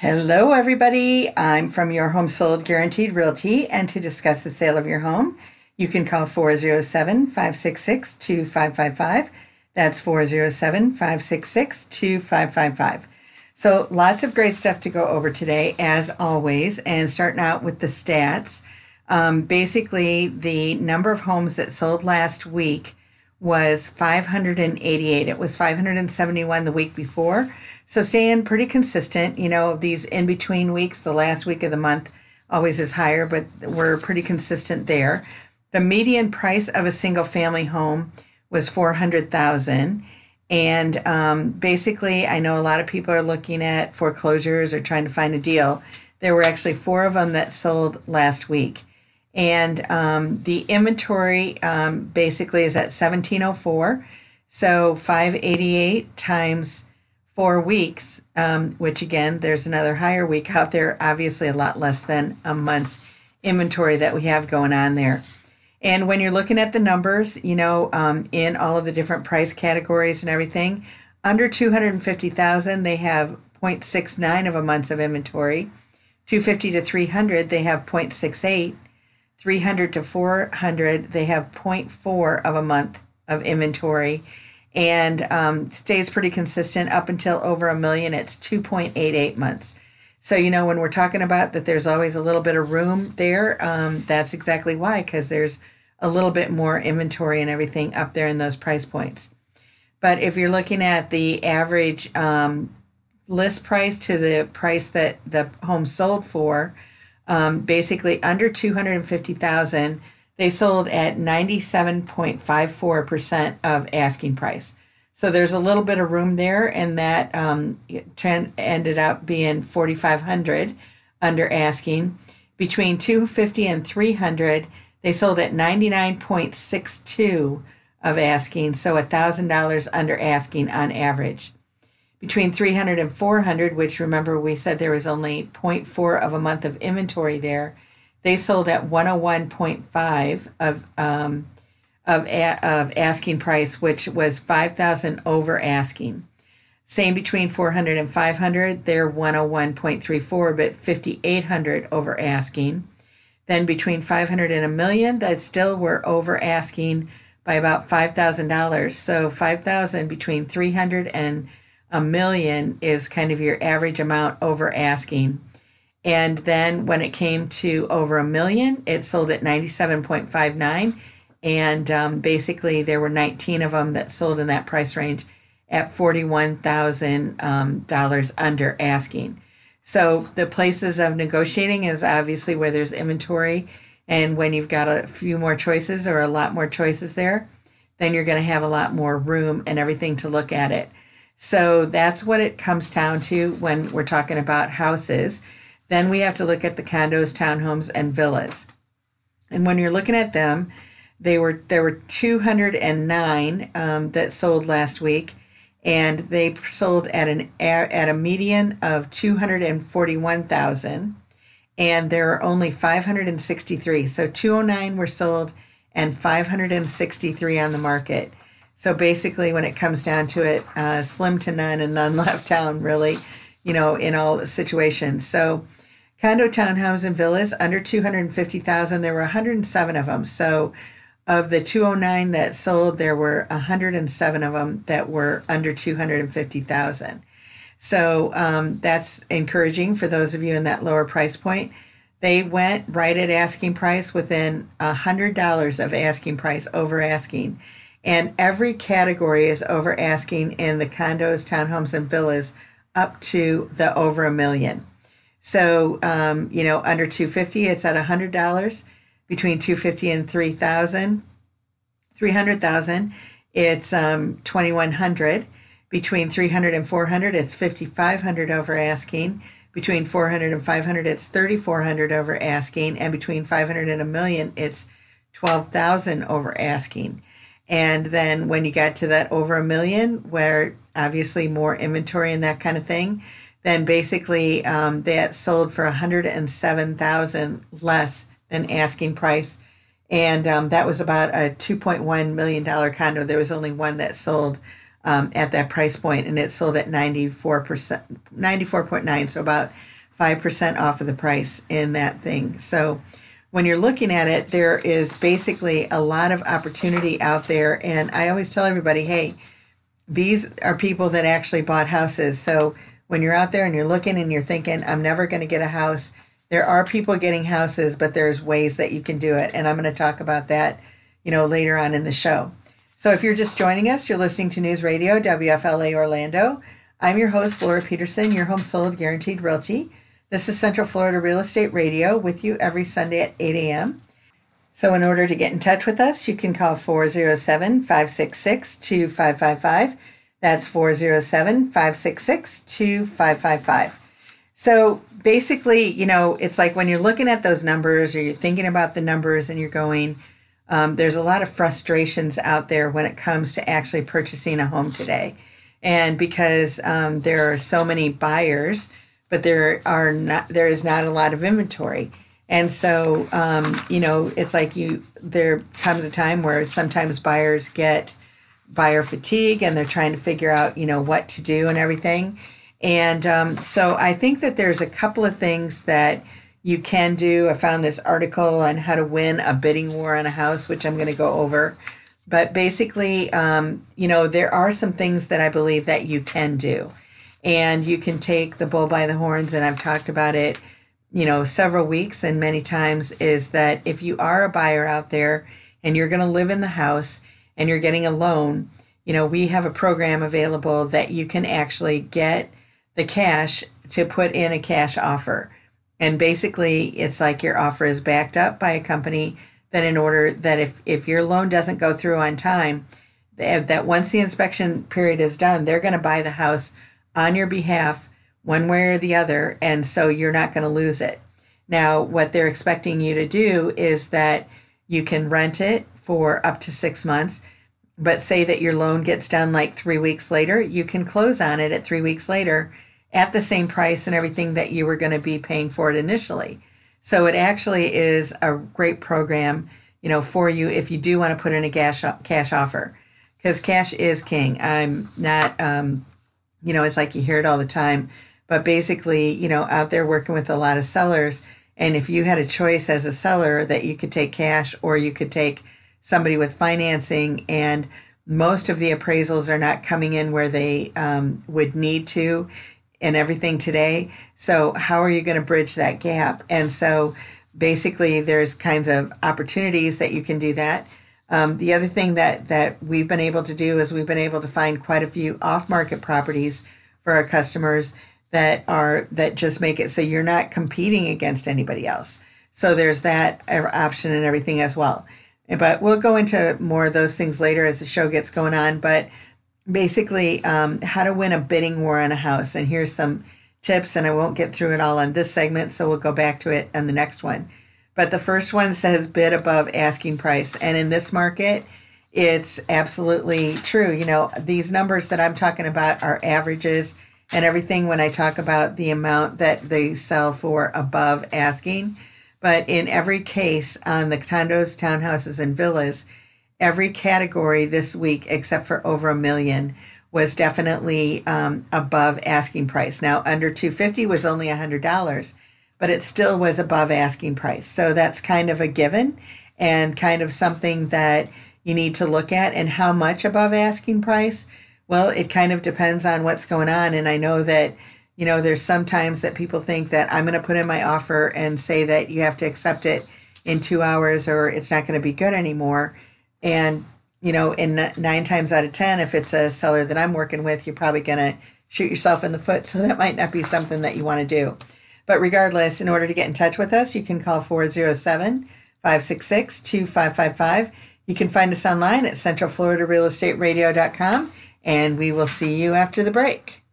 Hello, everybody. I'm from Your Home Sold Guaranteed Realty, and to discuss the sale of your home, you can call 407 566 2555. That's 407 566 2555. So, lots of great stuff to go over today, as always. And starting out with the stats, um, basically, the number of homes that sold last week was 588. It was 571 the week before. So, staying pretty consistent. You know, these in between weeks, the last week of the month always is higher, but we're pretty consistent there. The median price of a single family home was 400,000 and um, basically, I know a lot of people are looking at foreclosures or trying to find a deal. There were actually four of them that sold last week. And um, the inventory um, basically is at 1704. So 588 times four weeks, um, which again, there's another higher week out there, obviously a lot less than a month's inventory that we have going on there. And when you're looking at the numbers, you know, um, in all of the different price categories and everything, under 250,000, they have 0.69 of a month's of inventory. 250 to 300, they have 0.68. 300 to 400, they have 0.4 of a month of inventory and um, stays pretty consistent up until over a million. It's 2.88 months. So, you know, when we're talking about that there's always a little bit of room there, um, that's exactly why, because there's a little bit more inventory and everything up there in those price points. But if you're looking at the average um, list price to the price that the home sold for, um, basically under 250,000, they sold at 97.54% of asking price. So there's a little bit of room there, and that um, ended up being 4,500 under asking. Between 250 and 300, they sold at 99.62 of asking, so $1,000 under asking on average. Between 300 and 400, which remember we said there was only 0.4 of a month of inventory there, they sold at 101.5 of um, of, a, of asking price, which was 5,000 over asking. Same between 400 and 500, they're 101.34, but 5,800 over asking. Then between 500 and a million, that still were over asking by about $5,000. So 5,000 between 300 and a million is kind of your average amount over asking. And then when it came to over a million, it sold at 97.59 and um, basically there were 19 of them that sold in that price range at $41,000 um, under asking. So the places of negotiating is obviously where there's inventory, and when you've got a few more choices or a lot more choices there, then you're going to have a lot more room and everything to look at it. So that's what it comes down to when we're talking about houses. Then we have to look at the condos, townhomes, and villas. And when you're looking at them, they were there were 209 um, that sold last week, and they sold at an at a median of 241,000, and there are only 563. So 209 were sold, and 563 on the market. So basically, when it comes down to it, uh, slim to none and none left town, really, you know, in all situations. So condo townhomes and villas under 250,000, there were 107 of them. So of the 209 that sold, there were 107 of them that were under 250,000. So um, that's encouraging for those of you in that lower price point. They went right at asking price within $100 of asking price over asking. And every category is over asking in the condos, townhomes, and villas up to the over a million. So, um, you know, under 250, it's at $100 between 250 and 3000 300,000 it's um 2100 between 300 and 400 it's 5500 over asking. Between 400 and 500 it's 3400 over asking. And between 500 and a million it's 12,000 over asking and then when you get to that over a million where obviously more inventory and that kind of thing then basically um, that sold for 107,000 less than asking price. And um, that was about a $2.1 million condo. There was only one that sold um, at that price point, and it sold at 94%, 94.9, so about 5% off of the price in that thing. So when you're looking at it, there is basically a lot of opportunity out there. And I always tell everybody, hey, these are people that actually bought houses. So when you're out there and you're looking and you're thinking, I'm never going to get a house, there are people getting houses, but there's ways that you can do it. And I'm going to talk about that, you know, later on in the show. So if you're just joining us, you're listening to News Radio, WFLA Orlando. I'm your host, Laura Peterson, your home sold guaranteed realty. This is Central Florida Real Estate Radio with you every Sunday at 8 a.m. So, in order to get in touch with us, you can call 407 566 2555. That's 407 566 2555. So, basically, you know, it's like when you're looking at those numbers or you're thinking about the numbers and you're going, um, there's a lot of frustrations out there when it comes to actually purchasing a home today. And because um, there are so many buyers, but there are not there is not a lot of inventory. And so um, you know it's like you there comes a time where sometimes buyers get buyer fatigue and they're trying to figure out you know what to do and everything. And um, so i think that there's a couple of things that you can do. I found this article on how to win a bidding war on a house which i'm going to go over. But basically um, you know there are some things that i believe that you can do and you can take the bull by the horns and i've talked about it you know several weeks and many times is that if you are a buyer out there and you're going to live in the house and you're getting a loan you know we have a program available that you can actually get the cash to put in a cash offer. And basically it's like your offer is backed up by a company that in order that if if your loan doesn't go through on time that once the inspection period is done they're going to buy the house on your behalf one way or the other, and so you're not going to lose it. Now, what they're expecting you to do is that you can rent it for up to six months, but say that your loan gets done like three weeks later, you can close on it at three weeks later at the same price and everything that you were going to be paying for it initially. So it actually is a great program, you know, for you if you do want to put in a cash cash offer, because cash is king. I'm not um, you know, it's like you hear it all the time. But basically, you know, out there working with a lot of sellers, and if you had a choice as a seller that you could take cash or you could take somebody with financing, and most of the appraisals are not coming in where they um, would need to and everything today. So, how are you going to bridge that gap? And so, basically, there's kinds of opportunities that you can do that. Um, the other thing that that we've been able to do is we've been able to find quite a few off-market properties for our customers that are that just make it so you're not competing against anybody else. So there's that option and everything as well. But we'll go into more of those things later as the show gets going on. But basically, um, how to win a bidding war on a house. And here's some tips, and I won't get through it all on this segment, so we'll go back to it on the next one. But the first one says bid above asking price. And in this market, it's absolutely true. You know, these numbers that I'm talking about are averages and everything when I talk about the amount that they sell for above asking. But in every case on the condos, townhouses, and villas, every category this week, except for over a million, was definitely um, above asking price. Now, under 250 was only $100 but it still was above asking price. So that's kind of a given and kind of something that you need to look at. And how much above asking price? Well, it kind of depends on what's going on. And I know that, you know, there's sometimes that people think that I'm going to put in my offer and say that you have to accept it in two hours or it's not going to be good anymore. And, you know, in nine times out of 10, if it's a seller that I'm working with, you're probably going to shoot yourself in the foot. So that might not be something that you want to do. But regardless, in order to get in touch with us, you can call 407 566 2555. You can find us online at centralfloridarealestateradio.com, and we will see you after the break.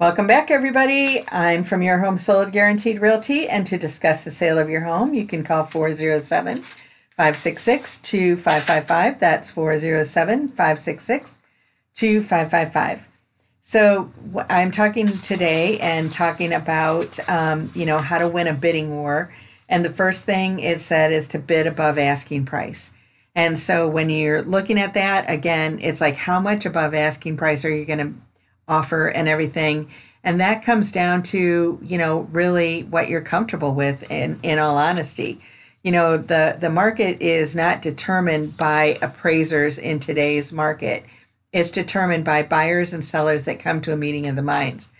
Welcome back, everybody. I'm from Your Home Sold Guaranteed Realty, and to discuss the sale of your home, you can call 407 566 2555. That's 407 566 2555. So I'm talking today and talking about, um, you know, how to win a bidding war. And the first thing it said is to bid above asking price. And so when you're looking at that, again, it's like how much above asking price are you going to offer and everything. And that comes down to, you know, really what you're comfortable with in, in all honesty. You know, the, the market is not determined by appraisers in today's market. It's determined by buyers and sellers that come to a meeting of the minds.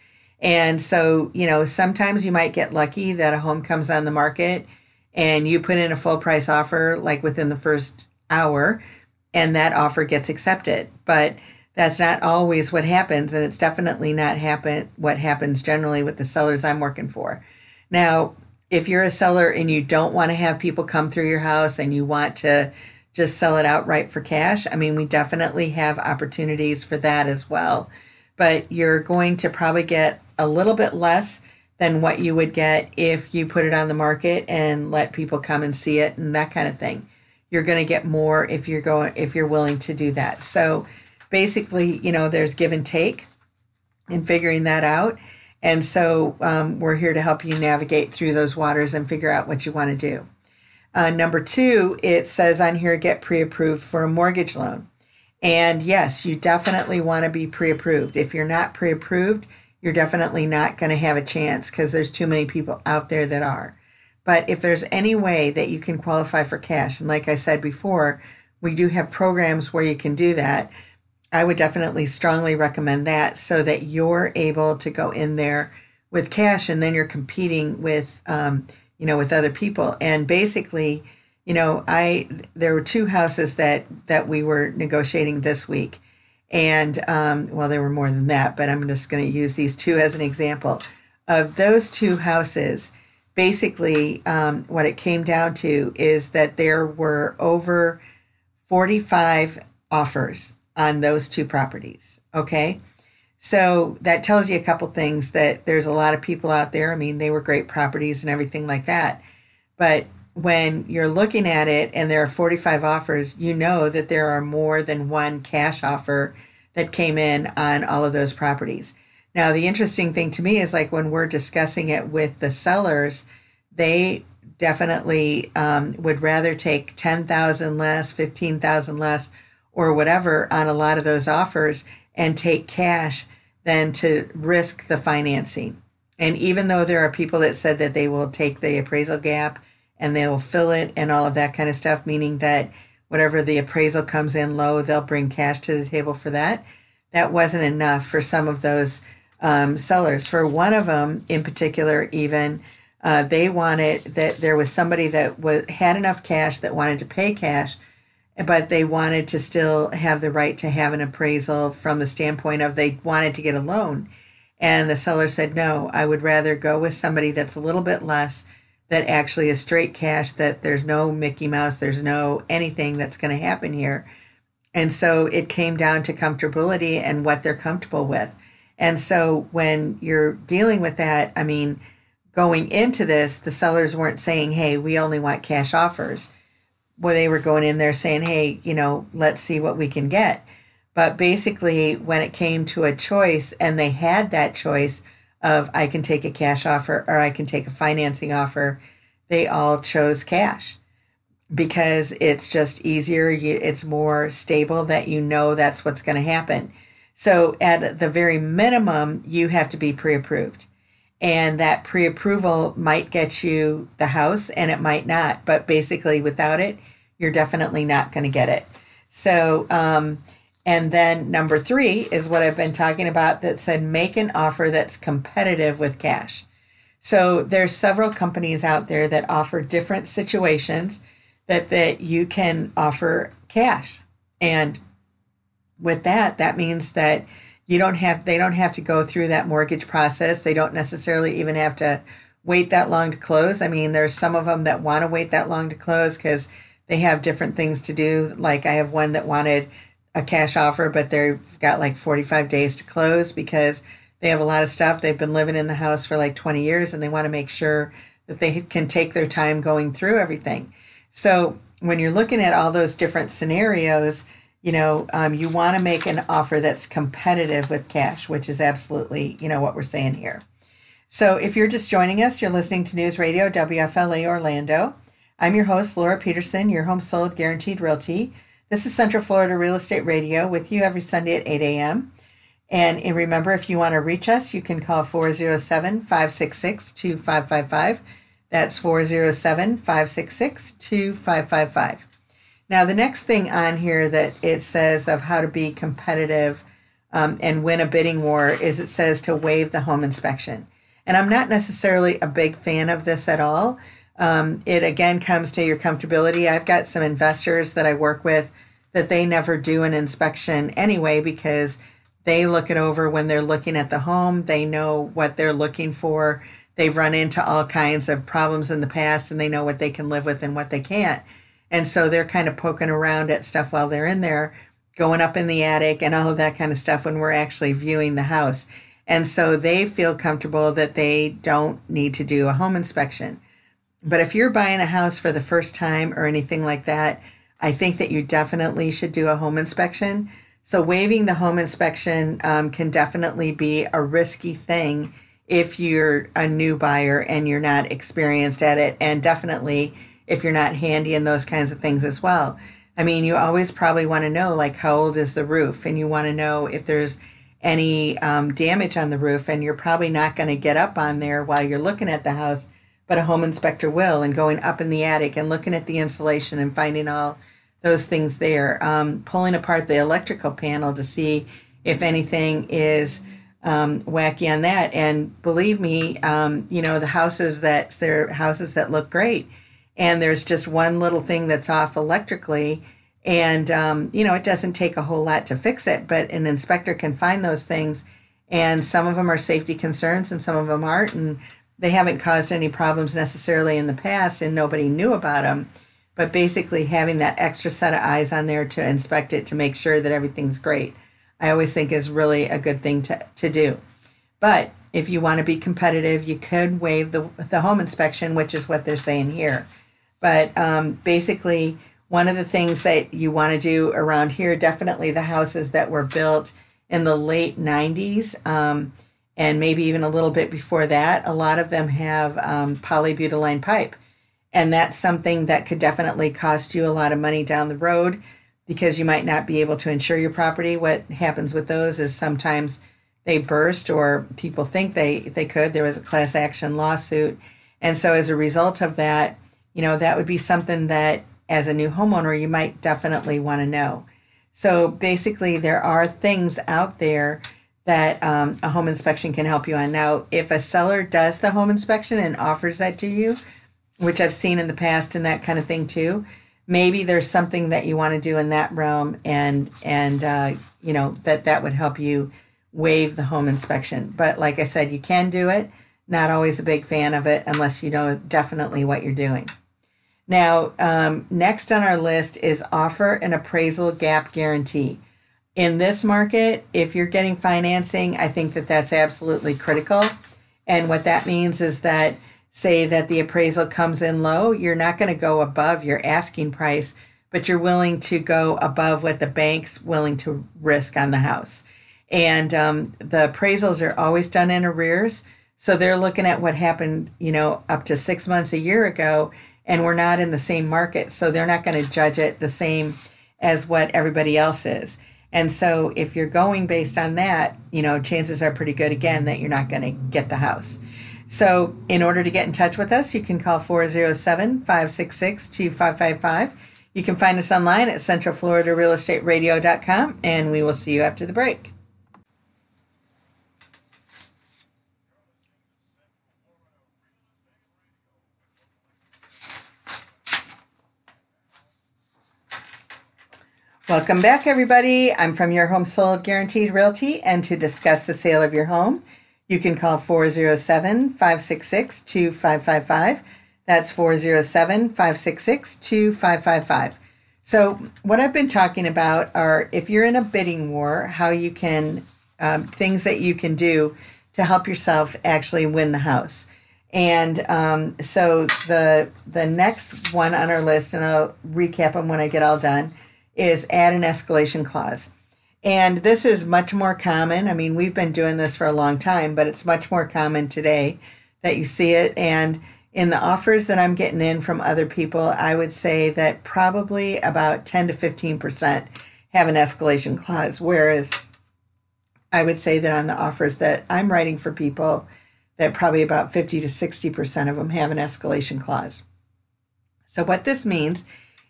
And so, you know, sometimes you might get lucky that a home comes on the market and you put in a full price offer like within the first hour and that offer gets accepted. But that's not always what happens and it's definitely not happen what happens generally with the sellers I'm working for. Now, if you're a seller and you don't want to have people come through your house and you want to just sell it outright for cash, I mean, we definitely have opportunities for that as well. But you're going to probably get a little bit less than what you would get if you put it on the market and let people come and see it and that kind of thing. You're going to get more if you're going if you're willing to do that. So basically, you know, there's give and take in figuring that out. And so um, we're here to help you navigate through those waters and figure out what you want to do. Uh, number two, it says on here get pre approved for a mortgage loan. And yes, you definitely want to be pre approved. If you're not pre approved, you're definitely not going to have a chance because there's too many people out there that are. But if there's any way that you can qualify for cash, and like I said before, we do have programs where you can do that. I would definitely strongly recommend that so that you're able to go in there with cash and then you're competing with, um, you know, with other people. And basically, you know, I there were two houses that that we were negotiating this week, and um, well, there were more than that, but I'm just going to use these two as an example. Of those two houses, basically, um, what it came down to is that there were over 45 offers on those two properties. Okay. So that tells you a couple things that there's a lot of people out there. I mean, they were great properties and everything like that. But when you're looking at it and there are 45 offers, you know that there are more than one cash offer that came in on all of those properties. Now, the interesting thing to me is like when we're discussing it with the sellers, they definitely um, would rather take 10,000 less, 15,000 less, or whatever on a lot of those offers and take cash than to risk the financing. And even though there are people that said that they will take the appraisal gap and they will fill it and all of that kind of stuff, meaning that whatever the appraisal comes in low, they'll bring cash to the table for that. That wasn't enough for some of those um, sellers. For one of them in particular, even uh, they wanted that there was somebody that had enough cash that wanted to pay cash but they wanted to still have the right to have an appraisal from the standpoint of they wanted to get a loan. And the seller said, no, I would rather go with somebody that's a little bit less, that actually is straight cash, that there's no Mickey Mouse, there's no anything that's going to happen here. And so it came down to comfortability and what they're comfortable with. And so when you're dealing with that, I mean, going into this, the sellers weren't saying, hey, we only want cash offers where they were going in there saying, hey, you know, let's see what we can get. But basically, when it came to a choice and they had that choice of I can take a cash offer or I can take a financing offer, they all chose cash because it's just easier. It's more stable that you know that's what's going to happen. So, at the very minimum, you have to be pre approved. And that pre approval might get you the house and it might not. But basically, without it, you're definitely not going to get it. So, um, and then number three is what I've been talking about that said make an offer that's competitive with cash. So there's several companies out there that offer different situations that that you can offer cash. And with that, that means that you don't have they don't have to go through that mortgage process. They don't necessarily even have to wait that long to close. I mean, there's some of them that want to wait that long to close because they have different things to do. Like I have one that wanted a cash offer, but they've got like 45 days to close because they have a lot of stuff. They've been living in the house for like 20 years and they want to make sure that they can take their time going through everything. So when you're looking at all those different scenarios, you know, um, you want to make an offer that's competitive with cash, which is absolutely, you know, what we're saying here. So if you're just joining us, you're listening to News Radio WFLA Orlando. I'm your host, Laura Peterson, your home sold guaranteed realty. This is Central Florida Real Estate Radio with you every Sunday at 8 a.m. And remember, if you want to reach us, you can call 407 566 2555. That's 407 566 2555. Now, the next thing on here that it says of how to be competitive um, and win a bidding war is it says to waive the home inspection. And I'm not necessarily a big fan of this at all. Um, it again comes to your comfortability. I've got some investors that I work with that they never do an inspection anyway because they look it over when they're looking at the home. They know what they're looking for. They've run into all kinds of problems in the past and they know what they can live with and what they can't. And so they're kind of poking around at stuff while they're in there, going up in the attic and all of that kind of stuff when we're actually viewing the house. And so they feel comfortable that they don't need to do a home inspection. But if you're buying a house for the first time or anything like that, I think that you definitely should do a home inspection. So, waiving the home inspection um, can definitely be a risky thing if you're a new buyer and you're not experienced at it, and definitely if you're not handy in those kinds of things as well. I mean, you always probably want to know, like, how old is the roof, and you want to know if there's any um, damage on the roof, and you're probably not going to get up on there while you're looking at the house but a home inspector will, and going up in the attic and looking at the insulation and finding all those things there, um, pulling apart the electrical panel to see if anything is um, wacky on that. And believe me, um, you know the houses that they're houses that look great, and there's just one little thing that's off electrically, and um, you know it doesn't take a whole lot to fix it, but an inspector can find those things, and some of them are safety concerns and some of them aren't, and they haven't caused any problems necessarily in the past and nobody knew about them but basically having that extra set of eyes on there to inspect it to make sure that everything's great i always think is really a good thing to, to do. But if you want to be competitive you could waive the, the home inspection which is what they're saying here but um, basically one of the things that you want to do around here definitely the houses that were built in the late 90s um, and maybe even a little bit before that, a lot of them have um, polybutylene pipe. And that's something that could definitely cost you a lot of money down the road because you might not be able to insure your property. What happens with those is sometimes they burst or people think they, they could. There was a class action lawsuit. And so as a result of that, you know, that would be something that as a new homeowner, you might definitely want to know. So basically, there are things out there that um, a home inspection can help you on. Now, if a seller does the home inspection and offers that to you, which I've seen in the past and that kind of thing too, maybe there's something that you want to do in that realm, and and uh, you know that that would help you waive the home inspection. But like I said, you can do it. Not always a big fan of it unless you know definitely what you're doing. Now, um, next on our list is offer an appraisal gap guarantee in this market, if you're getting financing, I think that that's absolutely critical. And what that means is that, say that the appraisal comes in low, you're not going to go above your asking price, but you're willing to go above what the bank's willing to risk on the house. And um, the appraisals are always done in arrears. So they're looking at what happened, you know, up to six months, a year ago, and we're not in the same market. So they're not going to judge it the same as what everybody else is. And so if you're going based on that, you know, chances are pretty good again that you're not going to get the house. So in order to get in touch with us, you can call 407 566 2555. You can find us online at centralfloridarealestateradio.com and we will see you after the break. Welcome back, everybody. I'm from Your Home Sold Guaranteed Realty, and to discuss the sale of your home, you can call 407 566 2555. That's 407 566 2555. So, what I've been talking about are if you're in a bidding war, how you can, um, things that you can do to help yourself actually win the house. And um, so, the, the next one on our list, and I'll recap them when I get all done is add an escalation clause. And this is much more common. I mean, we've been doing this for a long time, but it's much more common today that you see it. And in the offers that I'm getting in from other people, I would say that probably about 10 to 15% have an escalation clause. Whereas I would say that on the offers that I'm writing for people, that probably about 50 to 60% of them have an escalation clause. So, what this means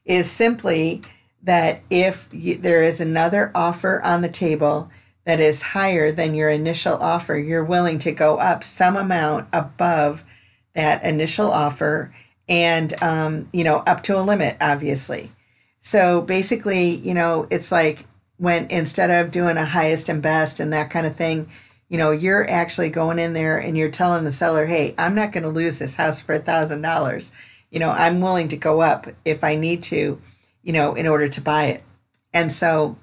is simply that if you, there is another offer on the table that is higher than your initial offer, you're willing to go up some amount above that initial offer and, um, you know, up to a limit, obviously. So basically, you know, it's like when instead of doing a highest and best and that kind of thing, you know, you're actually going in there and you're telling the seller, hey, I'm not going to lose this house for a thousand dollars. You know, I'm willing to go up if I need to you know, in order to buy it. And so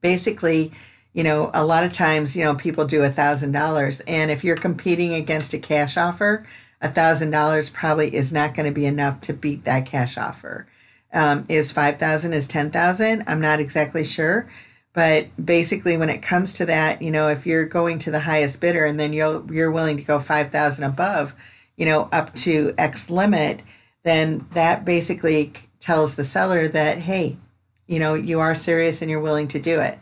basically, you know, a lot of times, you know, people do a thousand dollars. And if you're competing against a cash offer, a thousand dollars probably is not going to be enough to beat that cash offer. Um, is 5,000 is 10,000? I'm not exactly sure. But basically, when it comes to that, you know, if you're going to the highest bidder and then you're, you're willing to go 5,000 above, you know, up to X limit, then that basically tells the seller that, hey, you know, you are serious and you're willing to do it.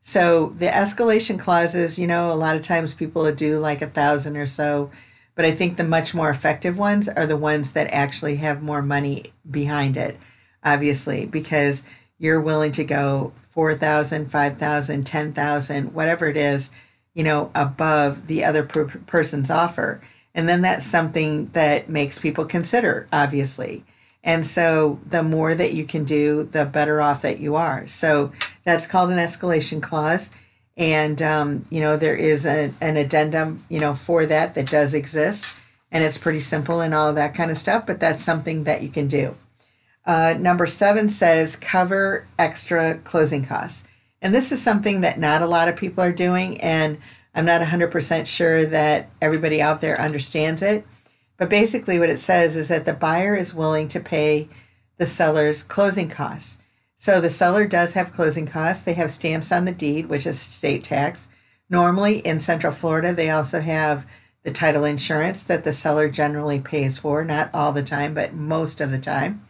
So the escalation clauses, you know, a lot of times people do like a thousand or so, but I think the much more effective ones are the ones that actually have more money behind it, obviously, because you're willing to go 4,000, 5,000, 10,000, whatever it is, you know, above the other per- person's offer. And then that's something that makes people consider, obviously. And so the more that you can do, the better off that you are. So that's called an escalation clause. And, um, you know, there is a, an addendum, you know, for that that does exist. And it's pretty simple and all of that kind of stuff, but that's something that you can do. Uh, number seven says cover extra closing costs. And this is something that not a lot of people are doing. And I'm not 100% sure that everybody out there understands it. But basically, what it says is that the buyer is willing to pay the seller's closing costs. So the seller does have closing costs. They have stamps on the deed, which is state tax. Normally in Central Florida, they also have the title insurance that the seller generally pays for, not all the time, but most of the time.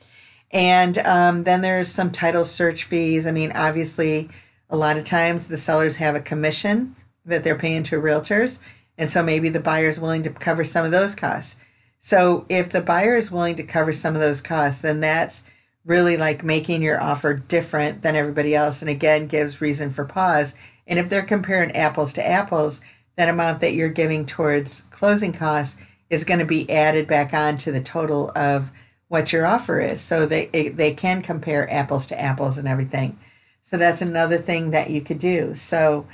And um, then there's some title search fees. I mean, obviously, a lot of times the sellers have a commission that they're paying to realtors. And so maybe the buyer is willing to cover some of those costs. So if the buyer is willing to cover some of those costs, then that's really like making your offer different than everybody else and again gives reason for pause. And if they're comparing apples to apples, that amount that you're giving towards closing costs is going to be added back on to the total of what your offer is. So they they can compare apples to apples and everything. So that's another thing that you could do. So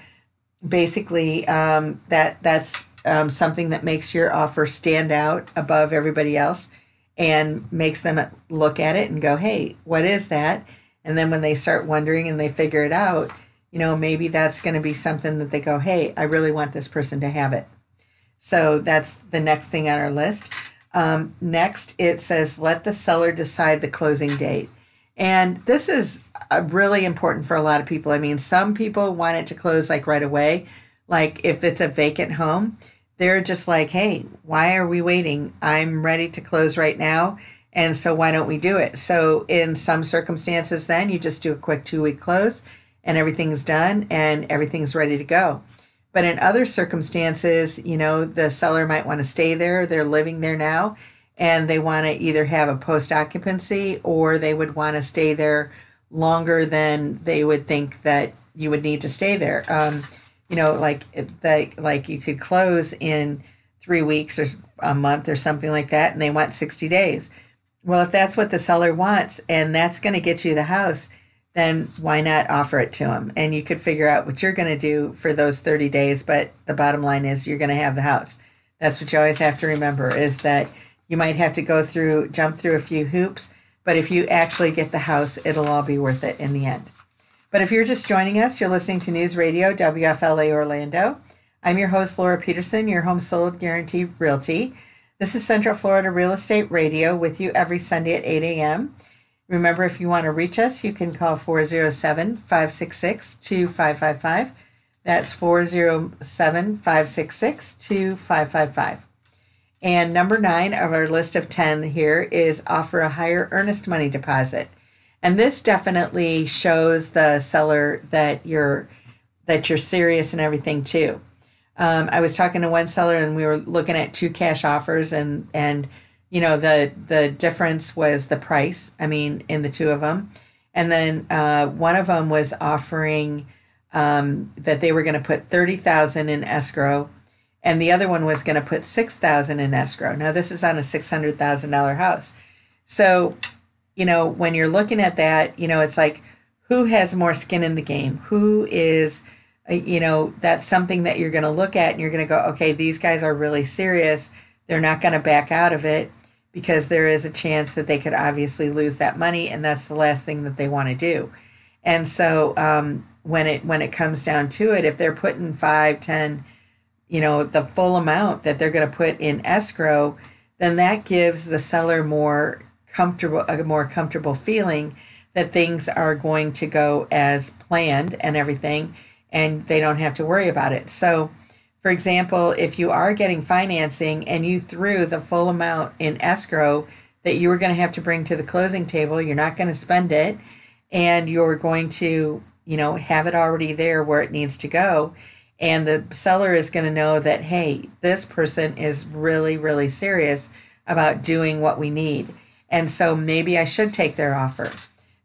basically um, that that's um, something that makes your offer stand out above everybody else and makes them look at it and go, hey, what is that? And then when they start wondering and they figure it out, you know, maybe that's going to be something that they go, hey, I really want this person to have it. So that's the next thing on our list. Um, next, it says, let the seller decide the closing date. And this is uh, really important for a lot of people. I mean, some people want it to close like right away, like if it's a vacant home they're just like, hey, why are we waiting? I'm ready to close right now. And so why don't we do it? So in some circumstances, then you just do a quick two week close and everything's done and everything's ready to go. But in other circumstances, you know, the seller might want to stay there, they're living there now, and they want to either have a post occupancy or they would want to stay there longer than they would think that you would need to stay there. Um, you know, like that, like you could close in three weeks or a month or something like that, and they want 60 days. Well, if that's what the seller wants and that's going to get you the house, then why not offer it to them? And you could figure out what you're going to do for those 30 days. But the bottom line is you're going to have the house. That's what you always have to remember is that you might have to go through, jump through a few hoops, but if you actually get the house, it'll all be worth it in the end. But if you're just joining us, you're listening to News Radio WFLA Orlando. I'm your host, Laura Peterson, your home sold guarantee realty. This is Central Florida Real Estate Radio with you every Sunday at 8 a.m. Remember, if you want to reach us, you can call 407 566 2555. That's 407 566 2555. And number nine of our list of 10 here is offer a higher earnest money deposit. And this definitely shows the seller that you're that you're serious and everything too. Um, I was talking to one seller and we were looking at two cash offers and and you know the the difference was the price. I mean, in the two of them, and then uh, one of them was offering um, that they were going to put thirty thousand in escrow, and the other one was going to put six thousand in escrow. Now this is on a six hundred thousand dollar house, so you know when you're looking at that, you know it's like who has more skin in the game, who is uh, you know that's something that you're going to look at and you're going to go okay these guys are really serious. They're not going to back out of it because there is a chance that they could obviously lose that money and that's the last thing that they want to do. And so um, when it when it comes down to it if they're putting five ten you know the full amount that they're going to put in escrow then that gives the seller more comfortable a more comfortable feeling that things are going to go as planned and everything and they don't have to worry about it so for example, if you are getting financing and you threw the full amount in escrow that you were going to have to bring to the closing table, you're not going to spend it and you're going to, you know, have it already there where it needs to go. And the seller is going to know that, hey, this person is really, really serious about doing what we need. And so maybe I should take their offer.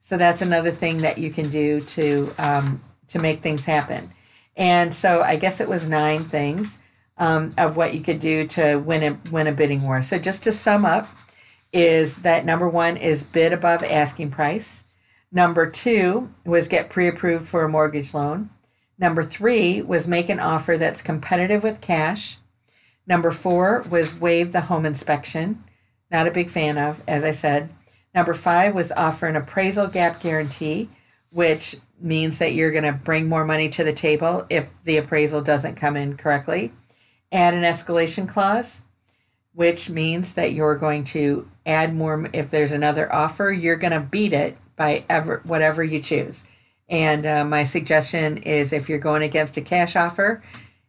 So that's another thing that you can do to um, to make things happen. And so I guess it was nine things um, of what you could do to win a win a bidding war. So just to sum up, is that number one is bid above asking price. Number two was get pre-approved for a mortgage loan. Number three was make an offer that's competitive with cash. Number four was waive the home inspection. Not a big fan of, as I said. Number five was offer an appraisal gap guarantee, which means that you're going to bring more money to the table if the appraisal doesn't come in correctly. Add an escalation clause, which means that you're going to add more. If there's another offer, you're going to beat it by ever whatever you choose. And uh, my suggestion is if you're going against a cash offer,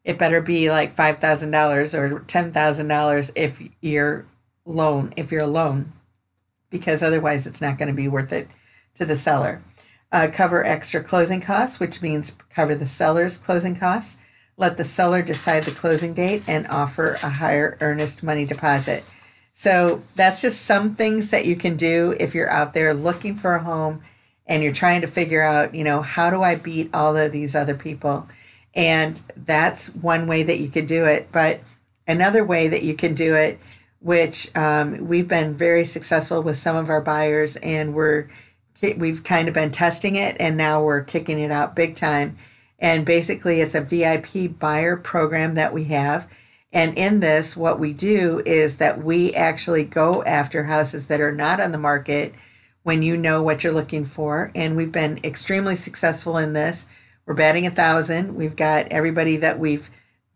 it better be like five thousand dollars or ten thousand dollars if you're loan if you're a loan, because otherwise it's not going to be worth it to the seller uh, cover extra closing costs, which means cover the seller's closing costs. Let the seller decide the closing date and offer a higher earnest money deposit. So that's just some things that you can do if you're out there looking for a home and you're trying to figure out, you know, how do I beat all of these other people? And that's one way that you could do it. But another way that you can do it, which um, we've been very successful with some of our buyers, and we're we've kind of been testing it and now we're kicking it out big time. And basically, it's a VIP buyer program that we have. And in this, what we do is that we actually go after houses that are not on the market when you know what you're looking for. And we've been extremely successful in this. We're batting a thousand. We've got everybody that we've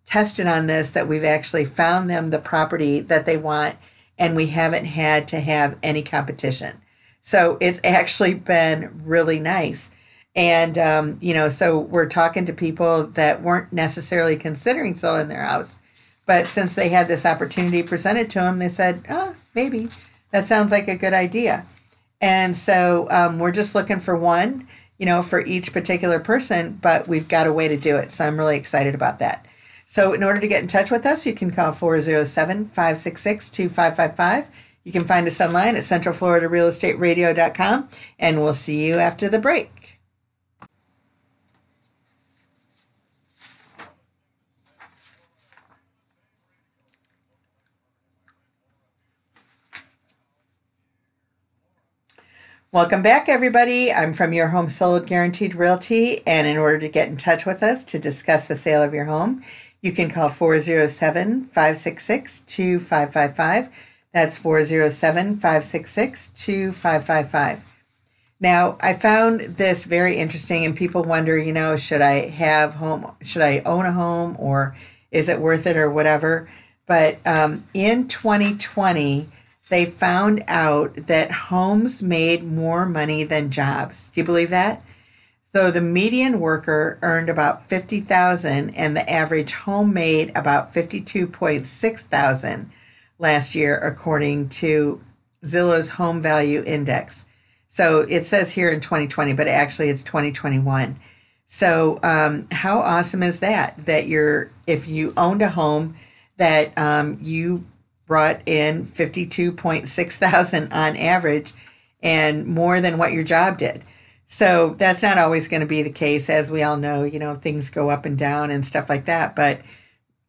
tested on this that we've actually found them the property that they want, and we haven't had to have any competition. So it's actually been really nice. And, um, you know, so we're talking to people that weren't necessarily considering selling their house. But since they had this opportunity presented to them, they said, oh, maybe that sounds like a good idea. And so um, we're just looking for one, you know, for each particular person, but we've got a way to do it. So I'm really excited about that. So in order to get in touch with us, you can call 407 566 2555 you can find us online at centralfloridarealestateradio.com, and we'll see you after the break. Welcome back, everybody. I'm from Your Home Sold Guaranteed Realty, and in order to get in touch with us to discuss the sale of your home, you can call 407 566 2555 that's 407 566 2555. Now, I found this very interesting, and people wonder, you know, should I have home, should I own a home, or is it worth it, or whatever? But um, in 2020, they found out that homes made more money than jobs. Do you believe that? So the median worker earned about 50,000 and the average home made about 52.6 thousand last year according to Zillow's home value index. So it says here in 2020, but actually it's 2021. So um, how awesome is that? That you're if you owned a home that um, you brought in 52.6 thousand on average and more than what your job did. So that's not always going to be the case, as we all know. You know, things go up and down and stuff like that. But,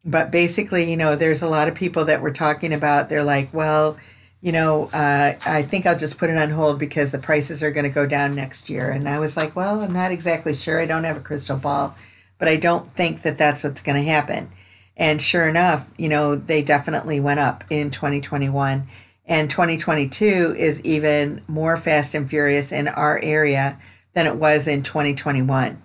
but basically, you know, there's a lot of people that we're talking about. They're like, well, you know, uh, I think I'll just put it on hold because the prices are going to go down next year. And I was like, well, I'm not exactly sure. I don't have a crystal ball, but I don't think that that's what's going to happen. And sure enough, you know, they definitely went up in 2021. And 2022 is even more fast and furious in our area than it was in 2021.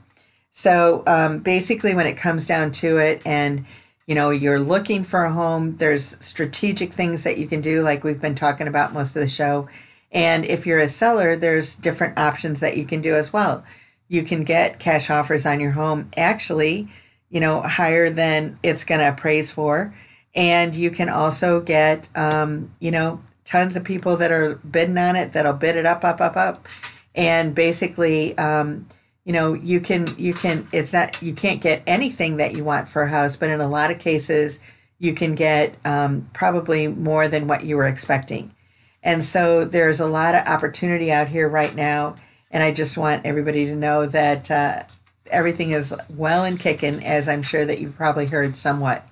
So um, basically, when it comes down to it, and you know, you're looking for a home, there's strategic things that you can do, like we've been talking about most of the show. And if you're a seller, there's different options that you can do as well. You can get cash offers on your home, actually, you know, higher than it's going to appraise for. And you can also get, um, you know, tons of people that are bidding on it that'll bid it up, up, up, up, and basically, um, you know, you can you can it's not you can't get anything that you want for a house, but in a lot of cases, you can get um, probably more than what you were expecting, and so there's a lot of opportunity out here right now, and I just want everybody to know that. Uh, everything is well and kicking, as I'm sure that you've probably heard somewhat.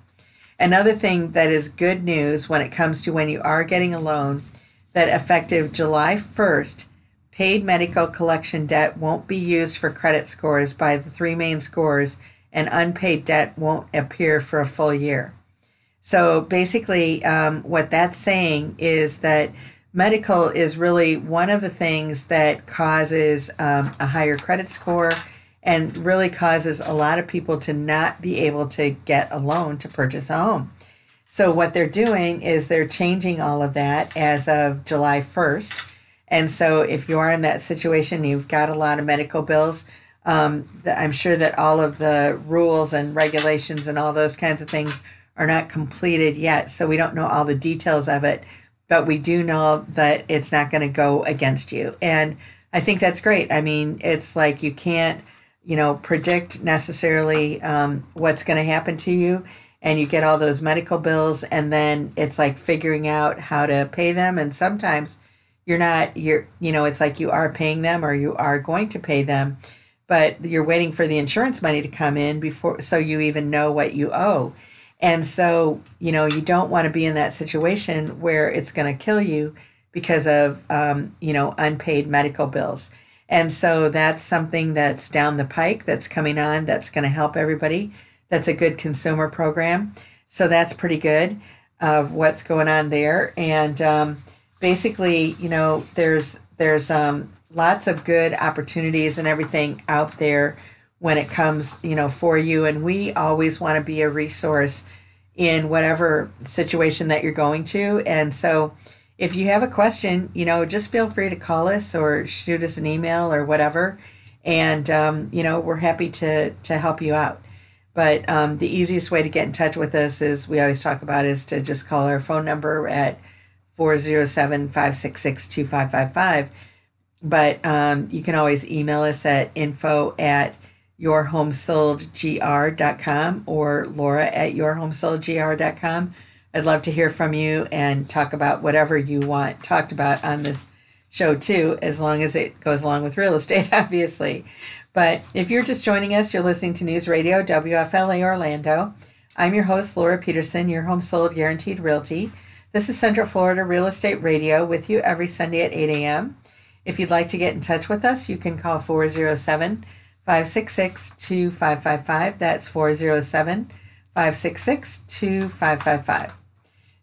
Another thing that is good news when it comes to when you are getting a loan, that effective July 1st, paid medical collection debt won't be used for credit scores by the three main scores, and unpaid debt won't appear for a full year. So basically, um, what that's saying is that medical is really one of the things that causes um, a higher credit score and really causes a lot of people to not be able to get a loan to purchase a home. So, what they're doing is they're changing all of that as of July 1st. And so, if you are in that situation, you've got a lot of medical bills. Um, I'm sure that all of the rules and regulations and all those kinds of things are not completed yet. So, we don't know all the details of it, but we do know that it's not going to go against you. And I think that's great. I mean, it's like you can't you know, predict necessarily um, what's going to happen to you. And you get all those medical bills, and then it's like figuring out how to pay them. And sometimes you're not, you're, you know, it's like you are paying them or you are going to pay them, but you're waiting for the insurance money to come in before, so you even know what you owe. And so, you know, you don't want to be in that situation where it's going to kill you because of, um, you know, unpaid medical bills. And so that's something that's down the pike that's coming on that's going to help everybody. That's a good consumer program. So that's pretty good of what's going on there. And um, basically, you know, there's there's um, lots of good opportunities and everything out there when it comes, you know, for you. And we always want to be a resource in whatever situation that you're going to. And so if you have a question, you know, just feel free to call us or shoot us an email or whatever. And, um, you know, we're happy to, to help you out. But um, the easiest way to get in touch with us is we always talk about is to just call our phone number at 407 566 2555. But um, you can always email us at info at yourhomesoldgr.com or laura at yourhomesoldgr.com I'd love to hear from you and talk about whatever you want talked about on this show too, as long as it goes along with real estate, obviously. But if you're just joining us, you're listening to News Radio WFLA Orlando. I'm your host, Laura Peterson, your home sold guaranteed realty. This is Central Florida Real Estate Radio with you every Sunday at 8 a.m. If you'd like to get in touch with us, you can call 407 566 2555. That's 407 566 2555.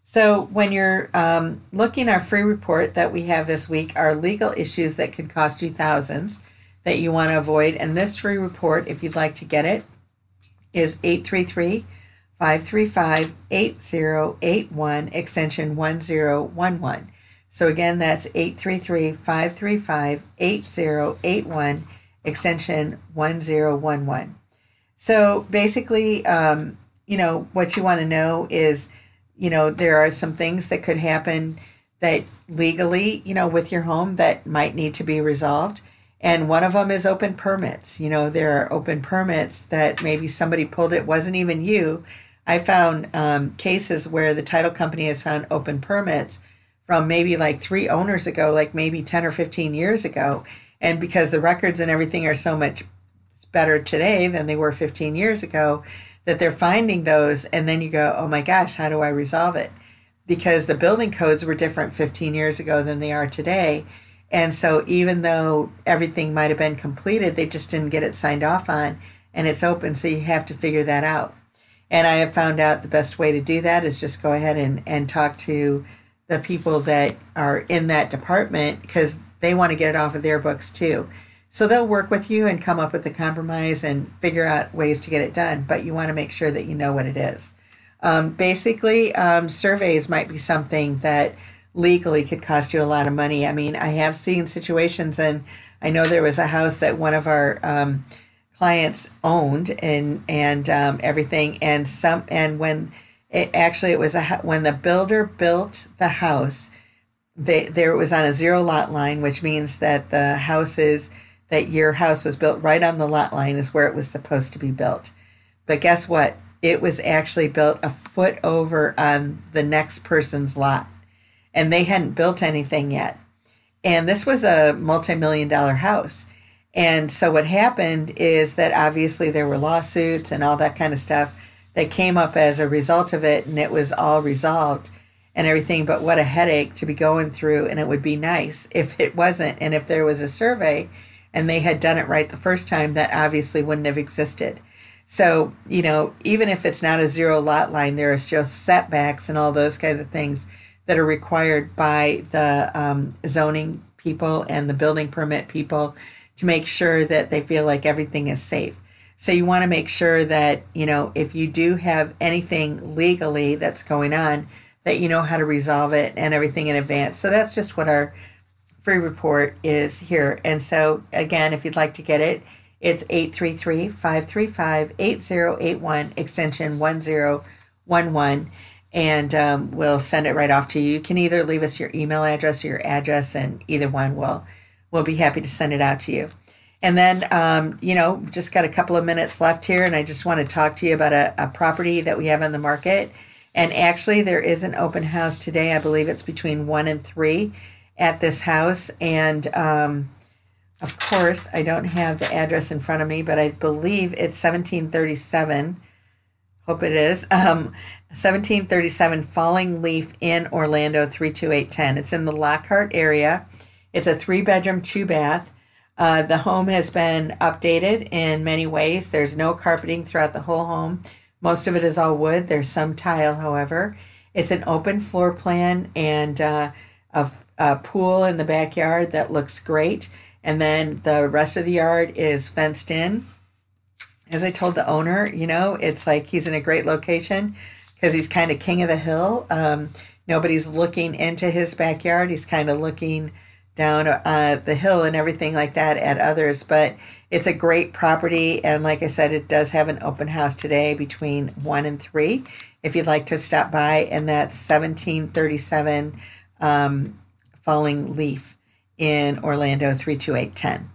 So, when you're um, looking our free report that we have this week, are legal issues that could cost you thousands that you want to avoid. And this free report, if you'd like to get it, is 833 535 8081, extension 1011. So again, that's 833 535 8081, extension 1011. So basically, um, you know, what you want to know is, you know, there are some things that could happen that legally, you know, with your home that might need to be resolved. And one of them is open permits. You know, there are open permits that maybe somebody pulled it, wasn't even you. I found um, cases where the title company has found open permits from maybe like three owners ago, like maybe 10 or 15 years ago. And because the records and everything are so much better today than they were 15 years ago, that they're finding those. And then you go, oh my gosh, how do I resolve it? Because the building codes were different 15 years ago than they are today. And so even though everything might have been completed, they just didn't get it signed off on and it's open. So you have to figure that out. And I have found out the best way to do that is just go ahead and, and talk to the people that are in that department because they want to get it off of their books too. So they'll work with you and come up with a compromise and figure out ways to get it done, but you want to make sure that you know what it is. Um, basically, um, surveys might be something that legally could cost you a lot of money. I mean, I have seen situations, and I know there was a house that one of our um, clients owned and and um, everything, and some and when it, actually, it was a when the builder built the house. They, there it was on a zero lot line, which means that the houses that your house was built right on the lot line is where it was supposed to be built. But guess what? It was actually built a foot over on the next person's lot, and they hadn't built anything yet. And this was a multi-million dollar house. And so what happened is that obviously there were lawsuits and all that kind of stuff that came up as a result of it, and it was all resolved and everything. But what a headache to be going through, and it would be nice if it wasn't. And if there was a survey and they had done it right the first time, that obviously wouldn't have existed. So, you know, even if it's not a zero lot line, there are still setbacks and all those kinds of things that are required by the um, zoning people and the building permit people to make sure that they feel like everything is safe. So you want to make sure that, you know, if you do have anything legally that's going on, that you know how to resolve it and everything in advance. So that's just what our free report is here. And so again, if you'd like to get it, it's 833-535-8081 extension 1011 and um, we'll send it right off to you. You can either leave us your email address or your address and either one will we'll be happy to send it out to you. And then, um, you know, just got a couple of minutes left here, and I just want to talk to you about a, a property that we have on the market. And actually, there is an open house today. I believe it's between one and three at this house. And um, of course, I don't have the address in front of me, but I believe it's 1737. Hope it is. Um, 1737 Falling Leaf in Orlando 32810. It's in the Lockhart area. It's a three bedroom, two bath. Uh, the home has been updated in many ways. There's no carpeting throughout the whole home. Most of it is all wood. There's some tile, however. It's an open floor plan and uh, a, a pool in the backyard that looks great. And then the rest of the yard is fenced in. As I told the owner, you know, it's like he's in a great location because he's kind of king of the hill. Um, nobody's looking into his backyard. He's kind of looking down uh, the hill and everything like that at others. But it's a great property. And like I said, it does have an open house today between 1 and 3 if you'd like to stop by. And that's 1737 um, Falling Leaf in Orlando 32810.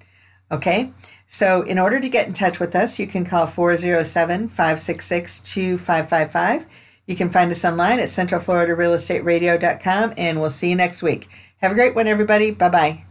Okay? So, in order to get in touch with us, you can call 407 566 2555. You can find us online at centralfloridarealestateradio.com, and we'll see you next week. Have a great one, everybody. Bye bye.